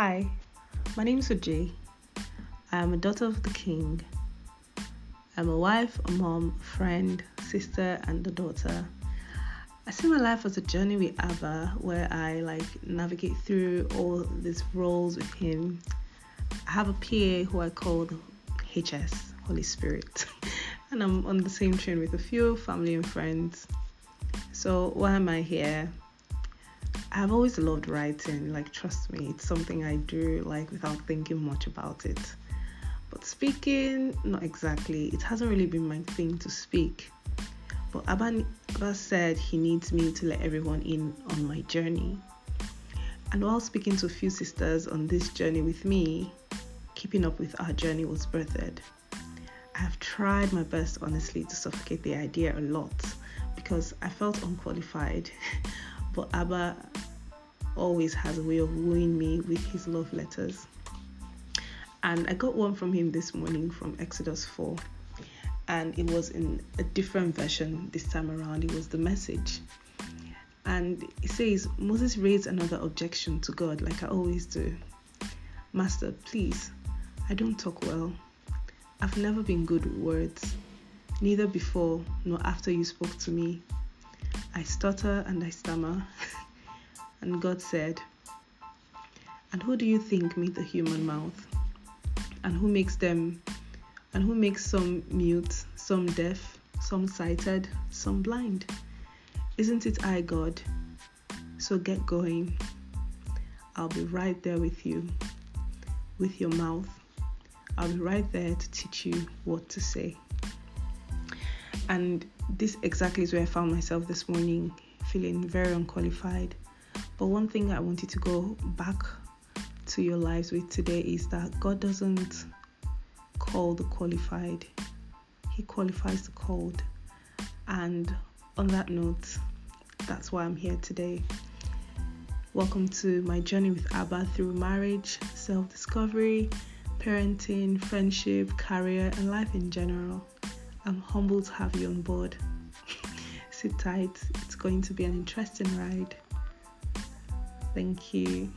Hi, my name is Ojay. I am a daughter of the king. I'm a wife, a mom, a friend, sister, and a daughter. I see my life as a journey with Abba where I like navigate through all these roles with him. I have a PA who I call HS, Holy Spirit, and I'm on the same train with a few family and friends. So, why am I here? I've always loved writing, like, trust me, it's something I do like without thinking much about it. But speaking, not exactly. It hasn't really been my thing to speak. But Abba, Abba said he needs me to let everyone in on my journey. And while speaking to a few sisters on this journey with me, keeping up with our journey was birthed. I have tried my best, honestly, to suffocate the idea a lot because I felt unqualified. but Abba always has a way of wooing me with his love letters. And I got one from him this morning from Exodus 4. And it was in a different version this time around. It was the message. And it says, Moses raised another objection to God, like I always do. Master, please, I don't talk well. I've never been good with words, neither before nor after you spoke to me. I stutter and I stammer. and God said, And who do you think made the human mouth? And who makes them? And who makes some mute, some deaf, some sighted, some blind? Isn't it I, God? So get going. I'll be right there with you, with your mouth. I'll be right there to teach you what to say. And this exactly is where I found myself this morning, feeling very unqualified. But one thing I wanted to go back to your lives with today is that God doesn't call the qualified, He qualifies the called. And on that note, that's why I'm here today. Welcome to my journey with Abba through marriage, self discovery, parenting, friendship, career, and life in general. I'm humbled to have you on board. Sit tight, it's going to be an interesting ride. Thank you.